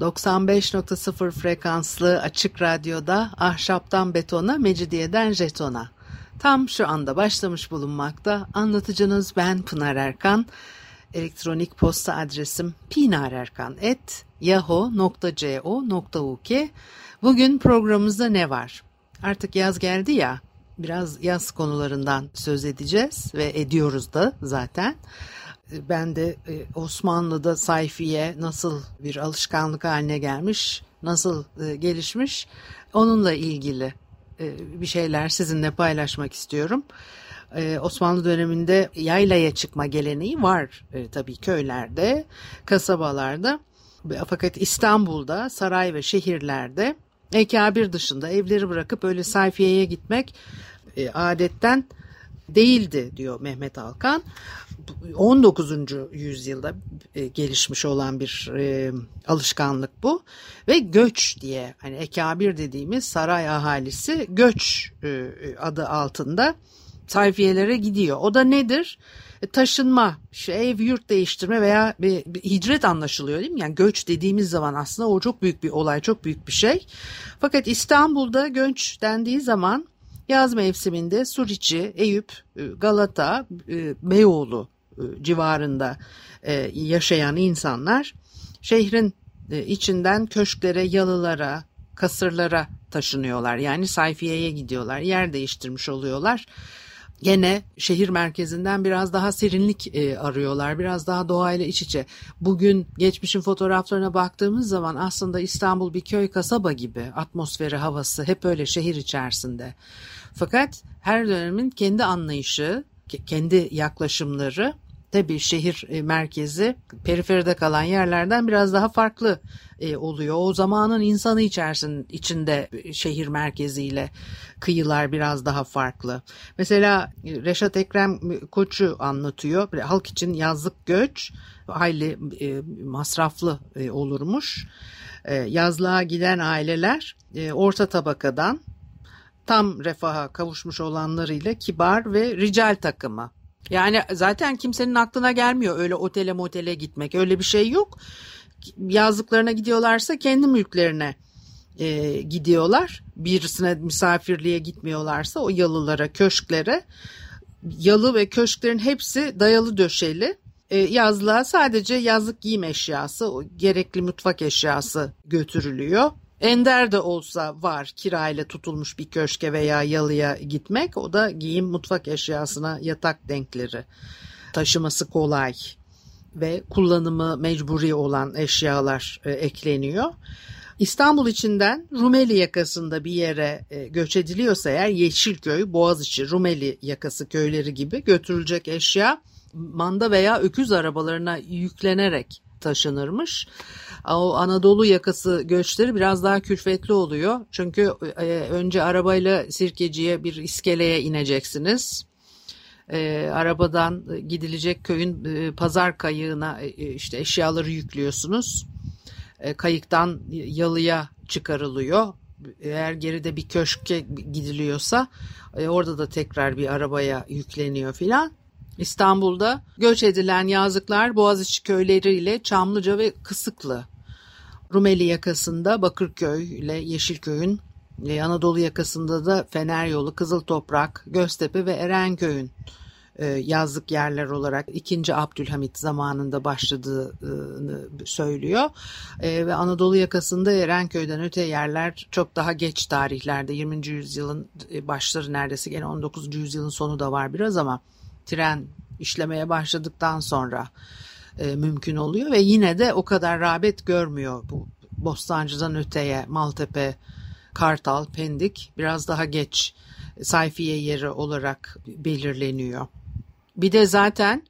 95.0 frekanslı açık radyoda ahşaptan betona, mecidiyeden jetona. Tam şu anda başlamış bulunmakta. Anlatıcınız ben Pınar Erkan. Elektronik posta adresim pinarerkan.yahoo.co.uk Bugün programımızda ne var? Artık yaz geldi ya, biraz yaz konularından söz edeceğiz ve ediyoruz da zaten. Ben de e, Osmanlı'da sayfiye nasıl bir alışkanlık haline gelmiş, nasıl e, gelişmiş onunla ilgili e, bir şeyler sizinle paylaşmak istiyorum. Osmanlı döneminde yaylaya çıkma geleneği var tabii köylerde, kasabalarda. Fakat İstanbul'da saray ve şehirlerde ekabir dışında evleri bırakıp öyle sayfiyeye gitmek adetten değildi diyor Mehmet Alkan. 19. yüzyılda e, gelişmiş olan bir e, alışkanlık bu ve göç diye hani ekabir dediğimiz saray ahalisi göç e, adı altında sayfiyelere gidiyor. O da nedir? Taşınma, işte ev yurt değiştirme veya bir, bir hicret anlaşılıyor değil mi? Yani göç dediğimiz zaman aslında o çok büyük bir olay, çok büyük bir şey. Fakat İstanbul'da göç dendiği zaman Yaz mevsiminde Suriçi, Eyüp, e, Galata, e, Beyoğlu e, civarında yaşayan insanlar şehrin içinden köşklere, yalılara, kasırlara taşınıyorlar. Yani sayfiyeye gidiyorlar, yer değiştirmiş oluyorlar gene şehir merkezinden biraz daha serinlik e, arıyorlar. Biraz daha doğayla iç içe. Bugün geçmişin fotoğraflarına baktığımız zaman aslında İstanbul bir köy kasaba gibi atmosferi, havası hep öyle şehir içerisinde. Fakat her dönemin kendi anlayışı, kendi yaklaşımları tabii şehir e, merkezi periferide kalan yerlerden biraz daha farklı e, oluyor. O zamanın insanı içerisinde içinde e, şehir merkeziyle kıyılar biraz daha farklı. Mesela Reşat Ekrem Koç'u anlatıyor. Halk için yazlık göç hayli masraflı olurmuş. Yazlığa giden aileler orta tabakadan tam refaha kavuşmuş olanlarıyla kibar ve rical takımı yani zaten kimsenin aklına gelmiyor öyle otele motele gitmek. Öyle bir şey yok. Yazlıklarına gidiyorlarsa kendi mülklerine e, gidiyorlar. Birisine misafirliğe gitmiyorlarsa o yalılara, köşklere. Yalı ve köşklerin hepsi dayalı döşeli. E, yazlığa sadece yazlık giyim eşyası, gerekli mutfak eşyası götürülüyor. Ender de olsa var kirayla tutulmuş bir köşke veya yalıya gitmek. O da giyim mutfak eşyasına yatak denkleri. Taşıması kolay ve kullanımı mecburi olan eşyalar e, ekleniyor. İstanbul içinden Rumeli yakasında bir yere e, göç ediliyorsa eğer Yeşilköy, Boğaziçi, Rumeli yakası köyleri gibi götürülecek eşya manda veya öküz arabalarına yüklenerek taşınırmış. O Anadolu yakası göçleri biraz daha külfetli oluyor. Çünkü e, önce arabayla Sirkeci'ye bir iskeleye ineceksiniz. E, arabadan gidilecek köyün e, pazar kayığına e, işte eşyaları yüklüyorsunuz. E, kayıktan yalıya çıkarılıyor. Eğer geride bir köşke gidiliyorsa e, orada da tekrar bir arabaya yükleniyor filan. İstanbul'da göç edilen yazıklar Boğaziçi köyleriyle Çamlıca ve Kısıklı. Rumeli yakasında Bakırköy ile Yeşilköy'ün e, Anadolu yakasında da Fener Yolu, Kızıl Toprak, Göztepe ve Erenköy'ün e, yazlık yerler olarak 2. Abdülhamit zamanında başladığını söylüyor. E, ve Anadolu yakasında Erenköy'den öte yerler çok daha geç tarihlerde 20. yüzyılın başları neredeyse gene 19. yüzyılın sonu da var biraz ama tren işlemeye başladıktan sonra e, mümkün oluyor ve yine de o kadar rağbet görmüyor bu Bostancı'dan öteye Maltepe, Kartal, Pendik biraz daha geç sayfiye yeri olarak belirleniyor. Bir de zaten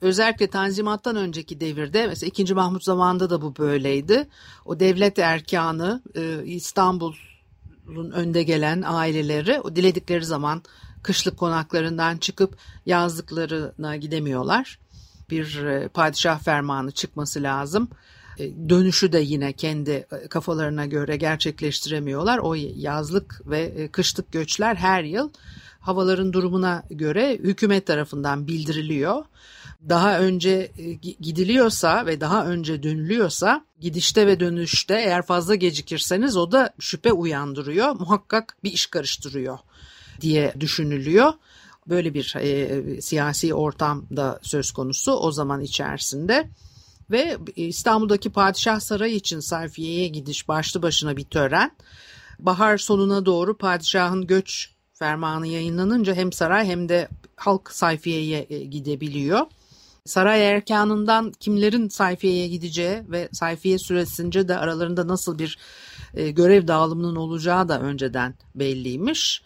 özellikle Tanzimat'tan önceki devirde mesela 2. Mahmut zamanında da bu böyleydi. O devlet erkanı e, İstanbul'un önde gelen aileleri o diledikleri zaman kışlık konaklarından çıkıp yazlıklarına gidemiyorlar. Bir e, padişah fermanı çıkması lazım. E, dönüşü de yine kendi e, kafalarına göre gerçekleştiremiyorlar. O yazlık ve kışlık göçler her yıl havaların durumuna göre hükümet tarafından bildiriliyor. Daha önce gidiliyorsa ve daha önce dönülüyorsa gidişte ve dönüşte eğer fazla gecikirseniz o da şüphe uyandırıyor. Muhakkak bir iş karıştırıyor diye düşünülüyor. Böyle bir e, siyasi ortam da söz konusu o zaman içerisinde. Ve İstanbul'daki Padişah Sarayı için Sayfiye'ye gidiş başlı başına bir tören. Bahar sonuna doğru padişahın göç fermanı yayınlanınca hem saray hem de halk sayfiyeye e, gidebiliyor. Saray erkanından kimlerin sayfiyeye gideceği ve sayfiye süresince de aralarında nasıl bir e, görev dağılımının olacağı da önceden belliymiş.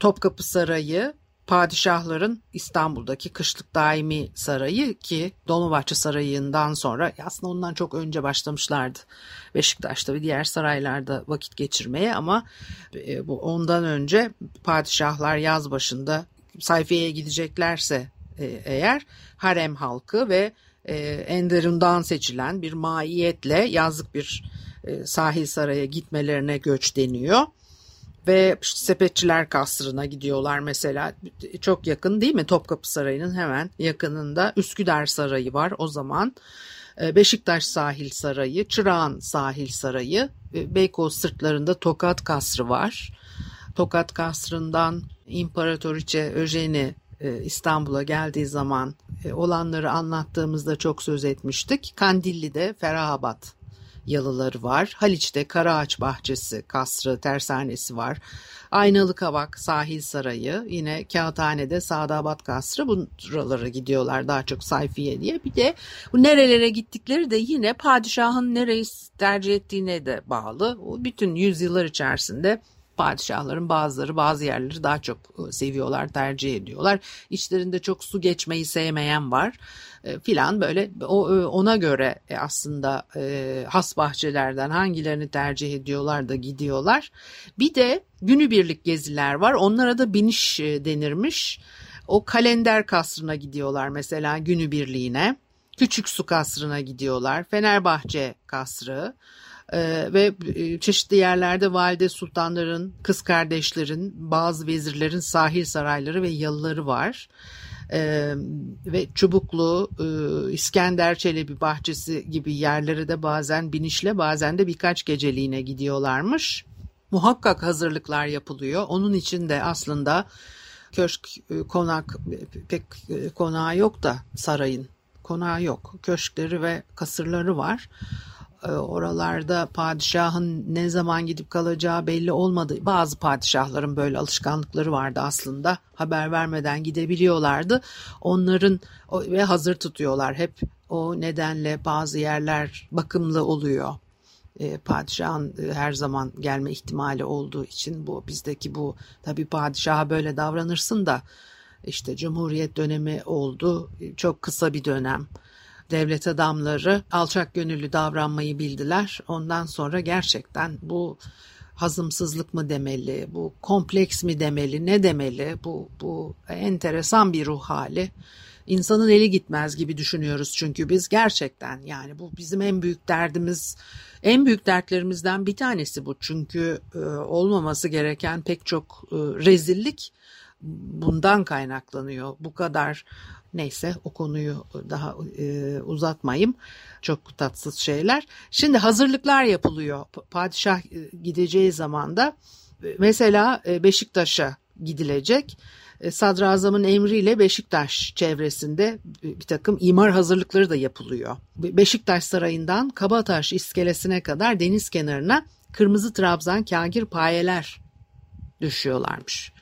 Topkapı Sarayı padişahların İstanbul'daki kışlık daimi sarayı ki Dolmabahçe Sarayı'ndan sonra aslında ondan çok önce başlamışlardı. Beşiktaş'ta ve diğer saraylarda vakit geçirmeye ama e, bu ondan önce padişahlar yaz başında sayfaya gideceklerse e, eğer harem halkı ve e, Enderun'dan seçilen bir maiyetle yazlık bir sahil saraya gitmelerine göç deniyor ve sepetçiler kasrına gidiyorlar mesela çok yakın değil mi Topkapı Sarayı'nın hemen yakınında Üsküdar Sarayı var o zaman ee, Beşiktaş Sahil Sarayı, Çırağan Sahil Sarayı, Beykoz sırtlarında Tokat Kasrı var. Tokat Kasrı'ndan İmparatoriçe Öjeni e, İstanbul'a geldiği zaman e, olanları anlattığımızda çok söz etmiştik. Kandilli'de Ferahabad yalıları var. Haliç'te Karaağaç Bahçesi, kasrı, tersanesi var. Aynalı Kavak, Sahil Sarayı, yine Kağıthane'de Sadabat Kasrı buralara gidiyorlar daha çok sayfiye diye. Bir de bu nerelere gittikleri de yine padişahın nereyi tercih ettiğine de bağlı. O bütün yüzyıllar içerisinde padişahların bazıları bazı yerleri daha çok e, seviyorlar, tercih ediyorlar. İçlerinde çok su geçmeyi sevmeyen var e, filan böyle e, ona göre aslında has bahçelerden hangilerini tercih ediyorlar da gidiyorlar. Bir de günübirlik geziler var. Onlara da biniş denirmiş. O kalender kasrına gidiyorlar mesela günübirliğine. Küçük Su Kasrı'na gidiyorlar. Fenerbahçe Kasrı, ee, ve e, çeşitli yerlerde valide sultanların, kız kardeşlerin, bazı vezirlerin sahil sarayları ve yalıları var. Ee, ve Çubuklu, e, İskender Çelebi bahçesi gibi yerlere de bazen binişle bazen de birkaç geceliğine gidiyorlarmış. Muhakkak hazırlıklar yapılıyor. Onun için de aslında köşk, e, konak pek e, konağı yok da sarayın konağı yok. Köşkleri ve kasırları var. E, oralarda padişahın ne zaman gidip kalacağı belli olmadı. Bazı padişahların böyle alışkanlıkları vardı aslında. Haber vermeden gidebiliyorlardı. Onların ve hazır tutuyorlar. Hep o nedenle bazı yerler bakımlı oluyor. E, padişahın e, her zaman gelme ihtimali olduğu için bu bizdeki bu tabi padişaha böyle davranırsın da işte Cumhuriyet dönemi oldu. Çok kısa bir dönem devlet adamları alçak gönüllü davranmayı bildiler. Ondan sonra gerçekten bu hazımsızlık mı demeli, bu kompleks mi demeli, ne demeli, bu, bu enteresan bir ruh hali. İnsanın eli gitmez gibi düşünüyoruz çünkü biz gerçekten yani bu bizim en büyük derdimiz, en büyük dertlerimizden bir tanesi bu. Çünkü e, olmaması gereken pek çok e, rezillik bundan kaynaklanıyor. Bu kadar Neyse o konuyu daha e, uzatmayayım. Çok tatsız şeyler. Şimdi hazırlıklar yapılıyor. Padişah e, gideceği zaman da e, mesela e, Beşiktaş'a gidilecek. Sadrazamın emriyle Beşiktaş çevresinde bir takım imar hazırlıkları da yapılıyor. Beşiktaş Sarayı'ndan Kabataş iskelesine kadar deniz kenarına kırmızı trabzan kagir payeler düşüyorlarmış.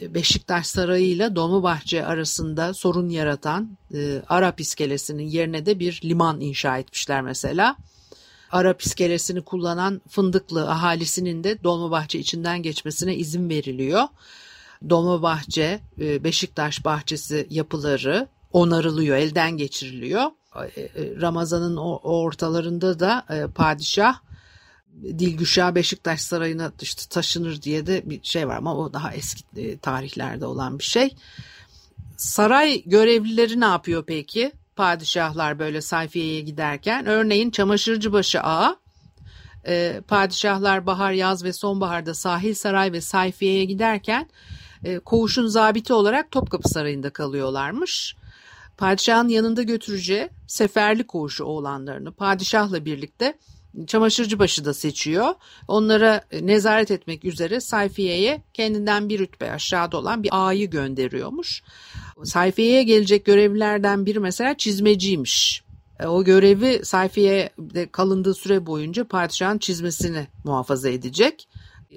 Beşiktaş Sarayı ile Dolmabahçe arasında sorun yaratan e, Arap iskelesinin yerine de bir liman inşa etmişler mesela. Arap iskelesini kullanan Fındıklı ahalisinin de Dolmabahçe içinden geçmesine izin veriliyor. Dolmabahçe, e, Beşiktaş bahçesi yapıları onarılıyor, elden geçiriliyor. Ramazan'ın ortalarında da padişah Dilgüşah Beşiktaş Sarayı'na işte taşınır diye de bir şey var ama o daha eski tarihlerde olan bir şey. Saray görevlileri ne yapıyor peki? Padişahlar böyle sayfiyeye giderken örneğin Çamaşırcıbaşı Ağa e, padişahlar bahar, yaz ve sonbaharda sahil saray ve sayfiyeye giderken e, koğuşun zabiti olarak Topkapı Sarayı'nda kalıyorlarmış. Padişahın yanında götüreceği seferli koğuşu oğlanlarını padişahla birlikte Çamaşırcıbaşı da seçiyor. Onlara nezaret etmek üzere sayfiyeye kendinden bir rütbe aşağıda olan bir ağayı gönderiyormuş. Sayfiyeye gelecek görevlilerden biri mesela çizmeciymiş. E, o görevi sayfiyede kalındığı süre boyunca padişahın çizmesini muhafaza edecek.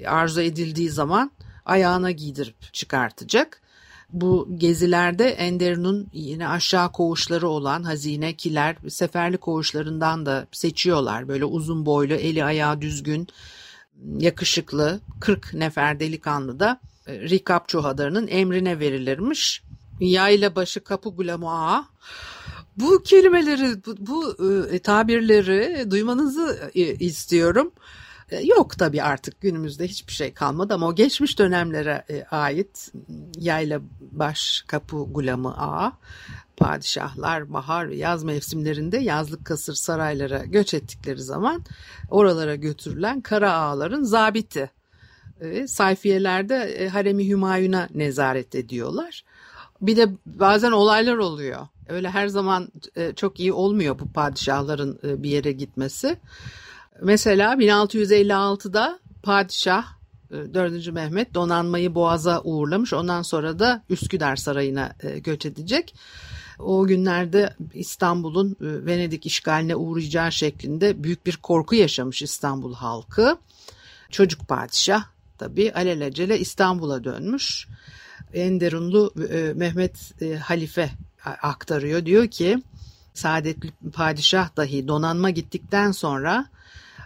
Arzu edildiği zaman ayağına giydirip çıkartacak. Bu gezilerde Enderun'un yine aşağı koğuşları olan hazinekiler seferli koğuşlarından da seçiyorlar. Böyle uzun boylu, eli ayağı düzgün, yakışıklı 40 nefer delikanlı da e, Rikap Çohadar'ın emrine verilirmiş. Yayla başı kapı gulamu Bu kelimeleri, bu, bu e, tabirleri duymanızı e, istiyorum. E, yok tabii artık günümüzde hiçbir şey kalmadı ama o geçmiş dönemlere e, ait yayla baş kapı gulamı ağa padişahlar bahar ve yaz mevsimlerinde yazlık kasır saraylara göç ettikleri zaman oralara götürülen kara ağaların zabiti. E, sayfiyelerde Haremi Hümayun'a nezaret ediyorlar. Bir de bazen olaylar oluyor. Öyle her zaman çok iyi olmuyor bu padişahların bir yere gitmesi. Mesela 1656'da padişah 4. E, Mehmet donanmayı Boğaz'a uğurlamış. Ondan sonra da Üsküdar Sarayı'na e, göç edecek. O günlerde İstanbul'un e, Venedik işgaline uğrayacağı şeklinde büyük bir korku yaşamış İstanbul halkı. Çocuk padişah tabii alelacele İstanbul'a dönmüş. Enderunlu Mehmet Halife aktarıyor. Diyor ki saadetli padişah dahi donanma gittikten sonra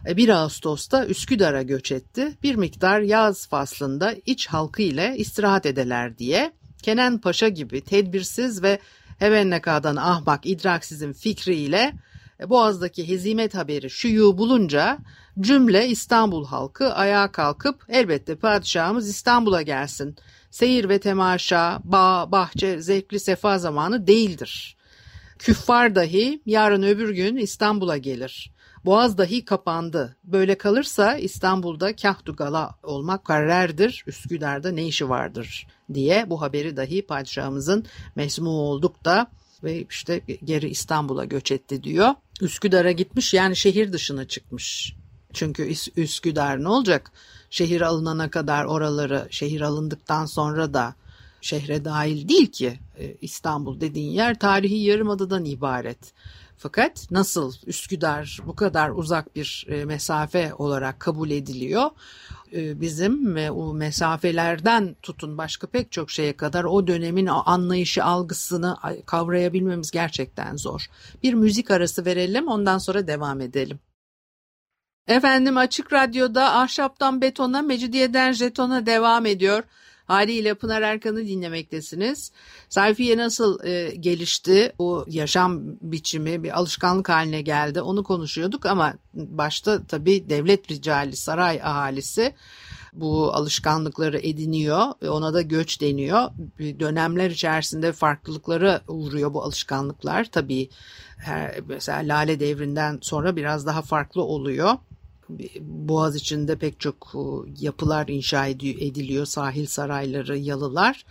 1 e, Ağustos'ta Üsküdar'a göç etti. Bir miktar yaz faslında iç halkı ile istirahat edeler diye Kenan Paşa gibi tedbirsiz ve hevennekadan ahmak idraksizin fikriyle e, Boğaz'daki hezimet haberi şuyu bulunca cümle İstanbul halkı ayağa kalkıp elbette padişahımız İstanbul'a gelsin. Seyir ve temaşa, bağ, bahçe, zevkli sefa zamanı değildir. Küffar dahi yarın öbür gün İstanbul'a gelir. Boğaz dahi kapandı. Böyle kalırsa İstanbul'da kahdugala olmak karardır, Üsküdar'da ne işi vardır diye bu haberi dahi padişahımızın mesmu olduk da ve işte geri İstanbul'a göç etti diyor. Üsküdar'a gitmiş yani şehir dışına çıkmış. Çünkü Üsküdar ne olacak? Şehir alınana kadar oraları şehir alındıktan sonra da şehre dahil değil ki e, İstanbul dediğin yer tarihi yarımadadan ibaret. Fakat nasıl Üsküdar bu kadar uzak bir e, mesafe olarak kabul ediliyor? E, bizim o mesafelerden tutun başka pek çok şeye kadar o dönemin anlayışı, algısını kavrayabilmemiz gerçekten zor. Bir müzik arası verelim ondan sonra devam edelim. Efendim Açık Radyo'da Ahşaptan Betona, Mecidiyeden Jeton'a devam ediyor. Haliyle Pınar Erkan'ı dinlemektesiniz. Sayfiye nasıl e, gelişti, o yaşam biçimi bir alışkanlık haline geldi onu konuşuyorduk ama başta tabii devlet ricali, saray ahalisi bu alışkanlıkları ediniyor ona da göç deniyor. Dönemler içerisinde farklılıklara uğruyor bu alışkanlıklar. Tabii her, mesela Lale devrinden sonra biraz daha farklı oluyor. Boğaz içinde pek çok e, yapılar inşa ediliyor. Sahil sarayları, yalılar.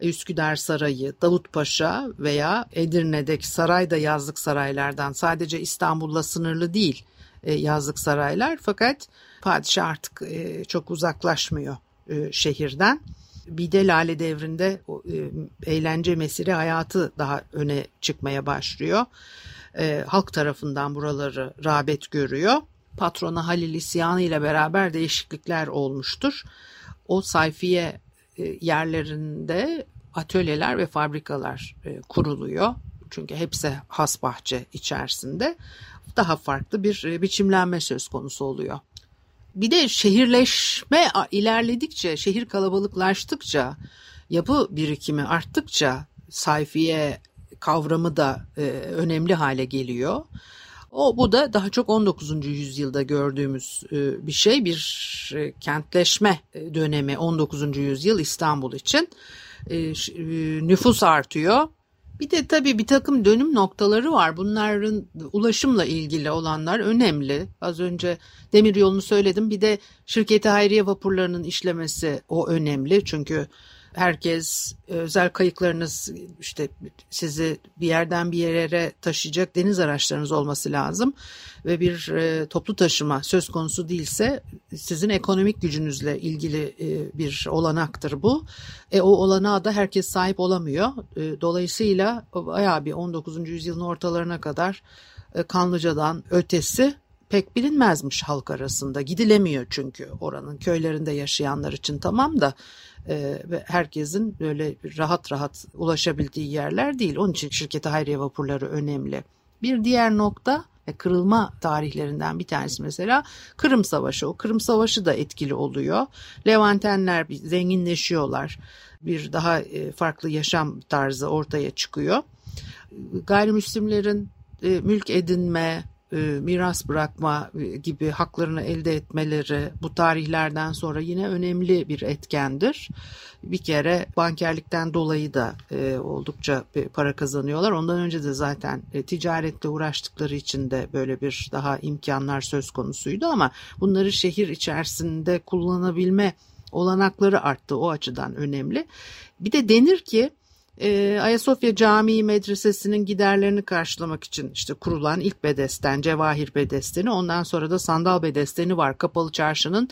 Üsküdar Sarayı, Davutpaşa veya Edirne'deki saray da yazlık saraylardan sadece İstanbul'la sınırlı değil e, yazlık saraylar fakat padişah artık e, çok uzaklaşmıyor şehirden. Bir de Lale devrinde eğlence mesire hayatı daha öne çıkmaya başlıyor. Halk tarafından buraları rağbet görüyor patrona Halil isyanı ile beraber değişiklikler olmuştur. O sayfiye e, yerlerinde atölyeler ve fabrikalar e, kuruluyor. Çünkü hepsi has bahçe içerisinde daha farklı bir e, biçimlenme söz konusu oluyor. Bir de şehirleşme ilerledikçe, şehir kalabalıklaştıkça, yapı birikimi arttıkça sayfiye kavramı da önemli hale geliyor. O bu da daha çok 19. yüzyılda gördüğümüz e, bir şey. Bir e, kentleşme dönemi 19. yüzyıl İstanbul için. E, e, nüfus artıyor. Bir de tabii bir takım dönüm noktaları var. Bunların ulaşımla ilgili olanlar önemli. Az önce demir yolunu söyledim. Bir de şirketi hayriye vapurlarının işlemesi o önemli. Çünkü herkes özel kayıklarınız işte sizi bir yerden bir yere taşıyacak deniz araçlarınız olması lazım ve bir e, toplu taşıma söz konusu değilse sizin ekonomik gücünüzle ilgili e, bir olanaktır bu. E, o olanağa da herkes sahip olamıyor. E, dolayısıyla bayağı bir 19. yüzyılın ortalarına kadar Kanlıca'dan ötesi pek bilinmezmiş halk arasında. Gidilemiyor çünkü oranın köylerinde yaşayanlar için tamam da ve herkesin böyle rahat rahat ulaşabildiği yerler değil. Onun için şirketi hayriye vapurları önemli. Bir diğer nokta ve kırılma tarihlerinden bir tanesi mesela Kırım Savaşı. O Kırım Savaşı da etkili oluyor. Levantenler zenginleşiyorlar. Bir daha e, farklı yaşam tarzı ortaya çıkıyor. Gayrimüslimlerin e, mülk edinme, e, miras bırakma e, gibi haklarını elde etmeleri bu tarihlerden sonra yine önemli bir etkendir. Bir kere bankerlikten dolayı da e, oldukça para kazanıyorlar. Ondan önce de zaten ticaretle uğraştıkları için de böyle bir daha imkanlar söz konusuydu ama bunları şehir içerisinde kullanabilme olanakları arttı o açıdan önemli. Bir de denir ki e, Ayasofya Camii Medresesi'nin giderlerini karşılamak için işte kurulan ilk bedesten, Cevahir Bedesteni, ondan sonra da Sandal Bedesteni var. Kapalı Çarşı'nın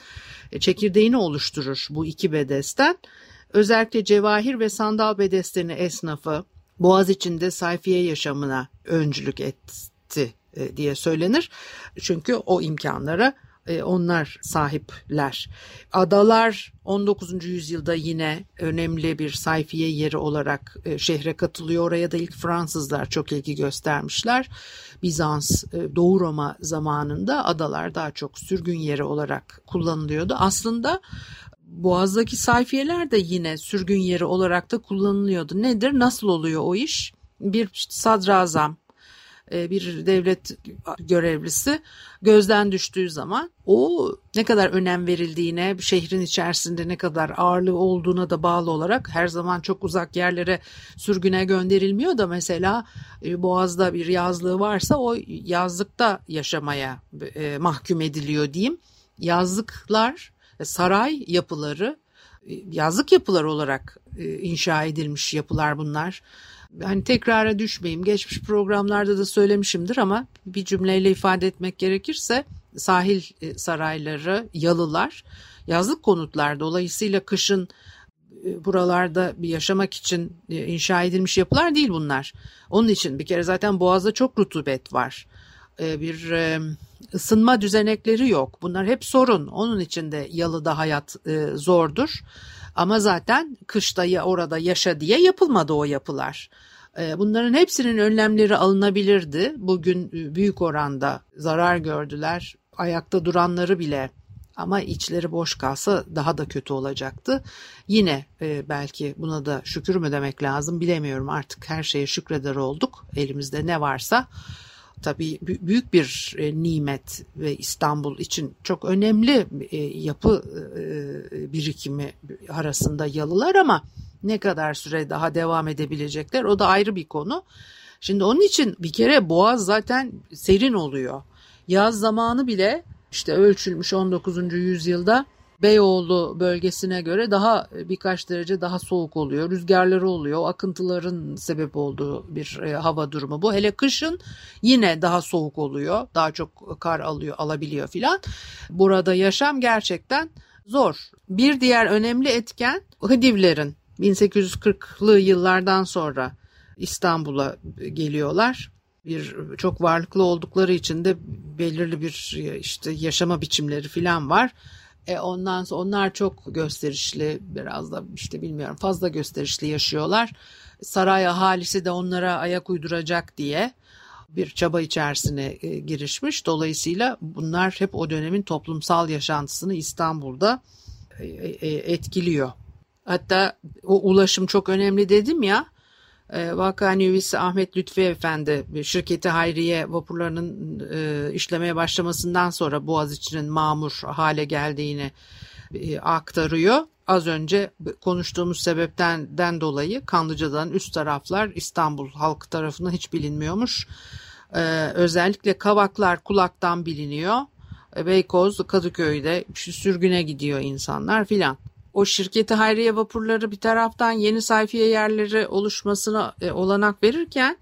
e, çekirdeğini oluşturur bu iki bedesten. Özellikle Cevahir ve Sandal Bedesteni esnafı Boğaz içinde sayfiye yaşamına öncülük etti e, diye söylenir. Çünkü o imkanlara e, onlar sahipler. Adalar 19. yüzyılda yine önemli bir sayfiye yeri olarak e, şehre katılıyor. Oraya da ilk Fransızlar çok ilgi göstermişler. Bizans, e, Doğu Roma zamanında adalar daha çok sürgün yeri olarak kullanılıyordu. Aslında Boğaz'daki sayfiyeler de yine sürgün yeri olarak da kullanılıyordu. Nedir? Nasıl oluyor o iş? Bir sadrazam bir devlet görevlisi gözden düştüğü zaman o ne kadar önem verildiğine, şehrin içerisinde ne kadar ağırlığı olduğuna da bağlı olarak her zaman çok uzak yerlere sürgüne gönderilmiyor da mesela e, Boğaz'da bir yazlığı varsa o yazlıkta yaşamaya e, mahkum ediliyor diyeyim. Yazlıklar, saray yapıları yazlık yapılar olarak inşa edilmiş yapılar bunlar hani tekrara düşmeyeyim. Geçmiş programlarda da söylemişimdir ama bir cümleyle ifade etmek gerekirse sahil e, sarayları, yalılar, yazlık konutlar dolayısıyla kışın e, buralarda yaşamak için e, inşa edilmiş yapılar değil bunlar. Onun için bir kere zaten boğazda çok rutubet var. Bir ısınma düzenekleri yok. Bunlar hep sorun. Onun için de yalıda hayat zordur. Ama zaten kışta ya orada yaşa diye yapılmadı o yapılar. Ee, bunların hepsinin önlemleri alınabilirdi. Bugün e, büyük oranda zarar gördüler. Ayakta duranları bile ama içleri boş kalsa daha da kötü olacaktı. Yine e, belki buna da şükür mü demek lazım bilemiyorum artık her şeye şükreder olduk elimizde ne varsa tabii büyük bir e, nimet ve İstanbul için çok önemli e, yapı e, birikimi arasında yalılar ama ne kadar süre daha devam edebilecekler o da ayrı bir konu. Şimdi onun için bir kere Boğaz zaten serin oluyor. Yaz zamanı bile işte ölçülmüş 19. yüzyılda Beyoğlu bölgesine göre daha e, birkaç derece daha soğuk oluyor. Rüzgarları oluyor. Akıntıların sebep olduğu bir e, hava durumu bu. Hele kışın yine daha soğuk oluyor. Daha çok kar alıyor, alabiliyor filan. Burada yaşam gerçekten zor. Bir diğer önemli etken Hıdivlerin 1840'lı yıllardan sonra İstanbul'a geliyorlar bir çok varlıklı oldukları için de belirli bir işte yaşama biçimleri filan var. E ondan sonra onlar çok gösterişli biraz da işte bilmiyorum fazla gösterişli yaşıyorlar. Saray ahalisi de onlara ayak uyduracak diye bir çaba içerisine e, girişmiş. Dolayısıyla bunlar hep o dönemin toplumsal yaşantısını İstanbul'da e, e, etkiliyor. Hatta o ulaşım çok önemli dedim ya E, Vakani üyesi Ahmet Lütfi Efendi şirketi Hayriye vapurlarının e, işlemeye başlamasından sonra Boğaziçi'nin mamur hale geldiğini e, aktarıyor. Az önce konuştuğumuz sebepten dolayı Kanlıca'dan üst taraflar İstanbul halkı tarafından hiç bilinmiyormuş. Ee, özellikle Kavaklar kulaktan biliniyor. Beykoz, Kadıköy'de sürgüne gidiyor insanlar filan. O şirketi hayriye vapurları bir taraftan yeni sayfiye yerleri oluşmasına e, olanak verirken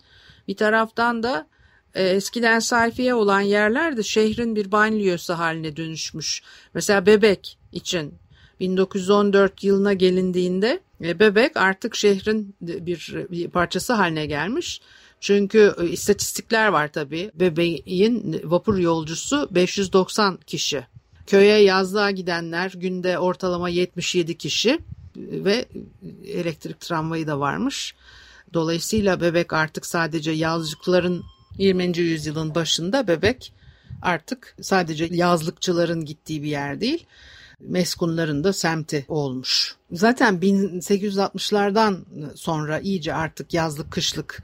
bir taraftan da e, eskiden sayfiye olan yerler de şehrin bir banliyosu haline dönüşmüş. Mesela Bebek için 1914 yılına gelindiğinde e, Bebek artık şehrin bir, bir parçası haline gelmiş. Çünkü e, istatistikler var tabii. Bebeğin vapur yolcusu 590 kişi. Köye yazlığa gidenler günde ortalama 77 kişi ve elektrik tramvayı da varmış. Dolayısıyla Bebek artık sadece yazlıkların 20. yüzyılın başında Bebek artık sadece yazlıkçıların gittiği bir yer değil meskunların da semti olmuş. Zaten 1860'lardan sonra iyice artık yazlık kışlık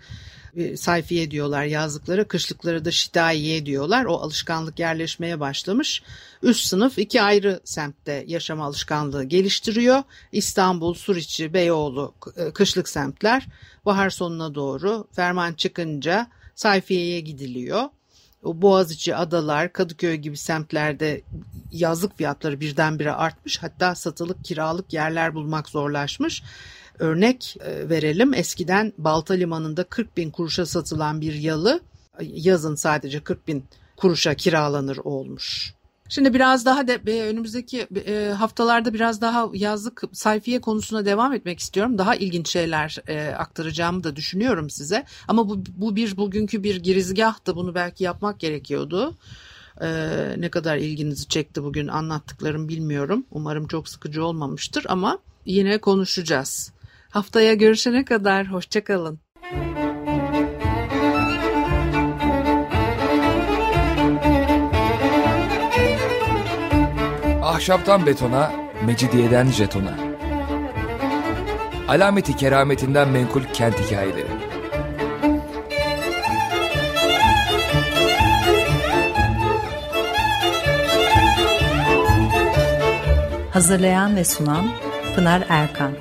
sayfiye diyorlar yazlıklara, kışlıkları da şitayiye diyorlar. O alışkanlık yerleşmeye başlamış. Üst sınıf iki ayrı semtte yaşama alışkanlığı geliştiriyor. İstanbul, Suriçi, Beyoğlu e, kışlık semtler. Bahar sonuna doğru ferman çıkınca sayfiyeye gidiliyor Boğaziçi, Adalar, Kadıköy gibi semtlerde yazlık fiyatları birdenbire artmış. Hatta satılık kiralık yerler bulmak zorlaşmış. Örnek e, verelim eskiden Balta Limanı'nda 40 bin kuruşa satılan bir yalı yazın sadece 40 bin kuruşa kiralanır olmuş. Şimdi biraz daha de önümüzdeki e, haftalarda biraz daha yazlık sayfiye konusuna devam etmek istiyorum. Daha ilginç şeyler e, aktaracağımı da düşünüyorum size. Ama bu, bu bir bugünkü bir girizgahtı. Bunu belki yapmak gerekiyordu. E, ne kadar ilginizi çekti bugün anlattıklarım bilmiyorum. Umarım çok sıkıcı olmamıştır ama yine konuşacağız. Haftaya görüşene kadar hoşçakalın. Ahşaptan betona, mecidiyeden jetona. Alameti kerametinden menkul kent hikayeleri. Hazırlayan ve sunan Pınar Erkan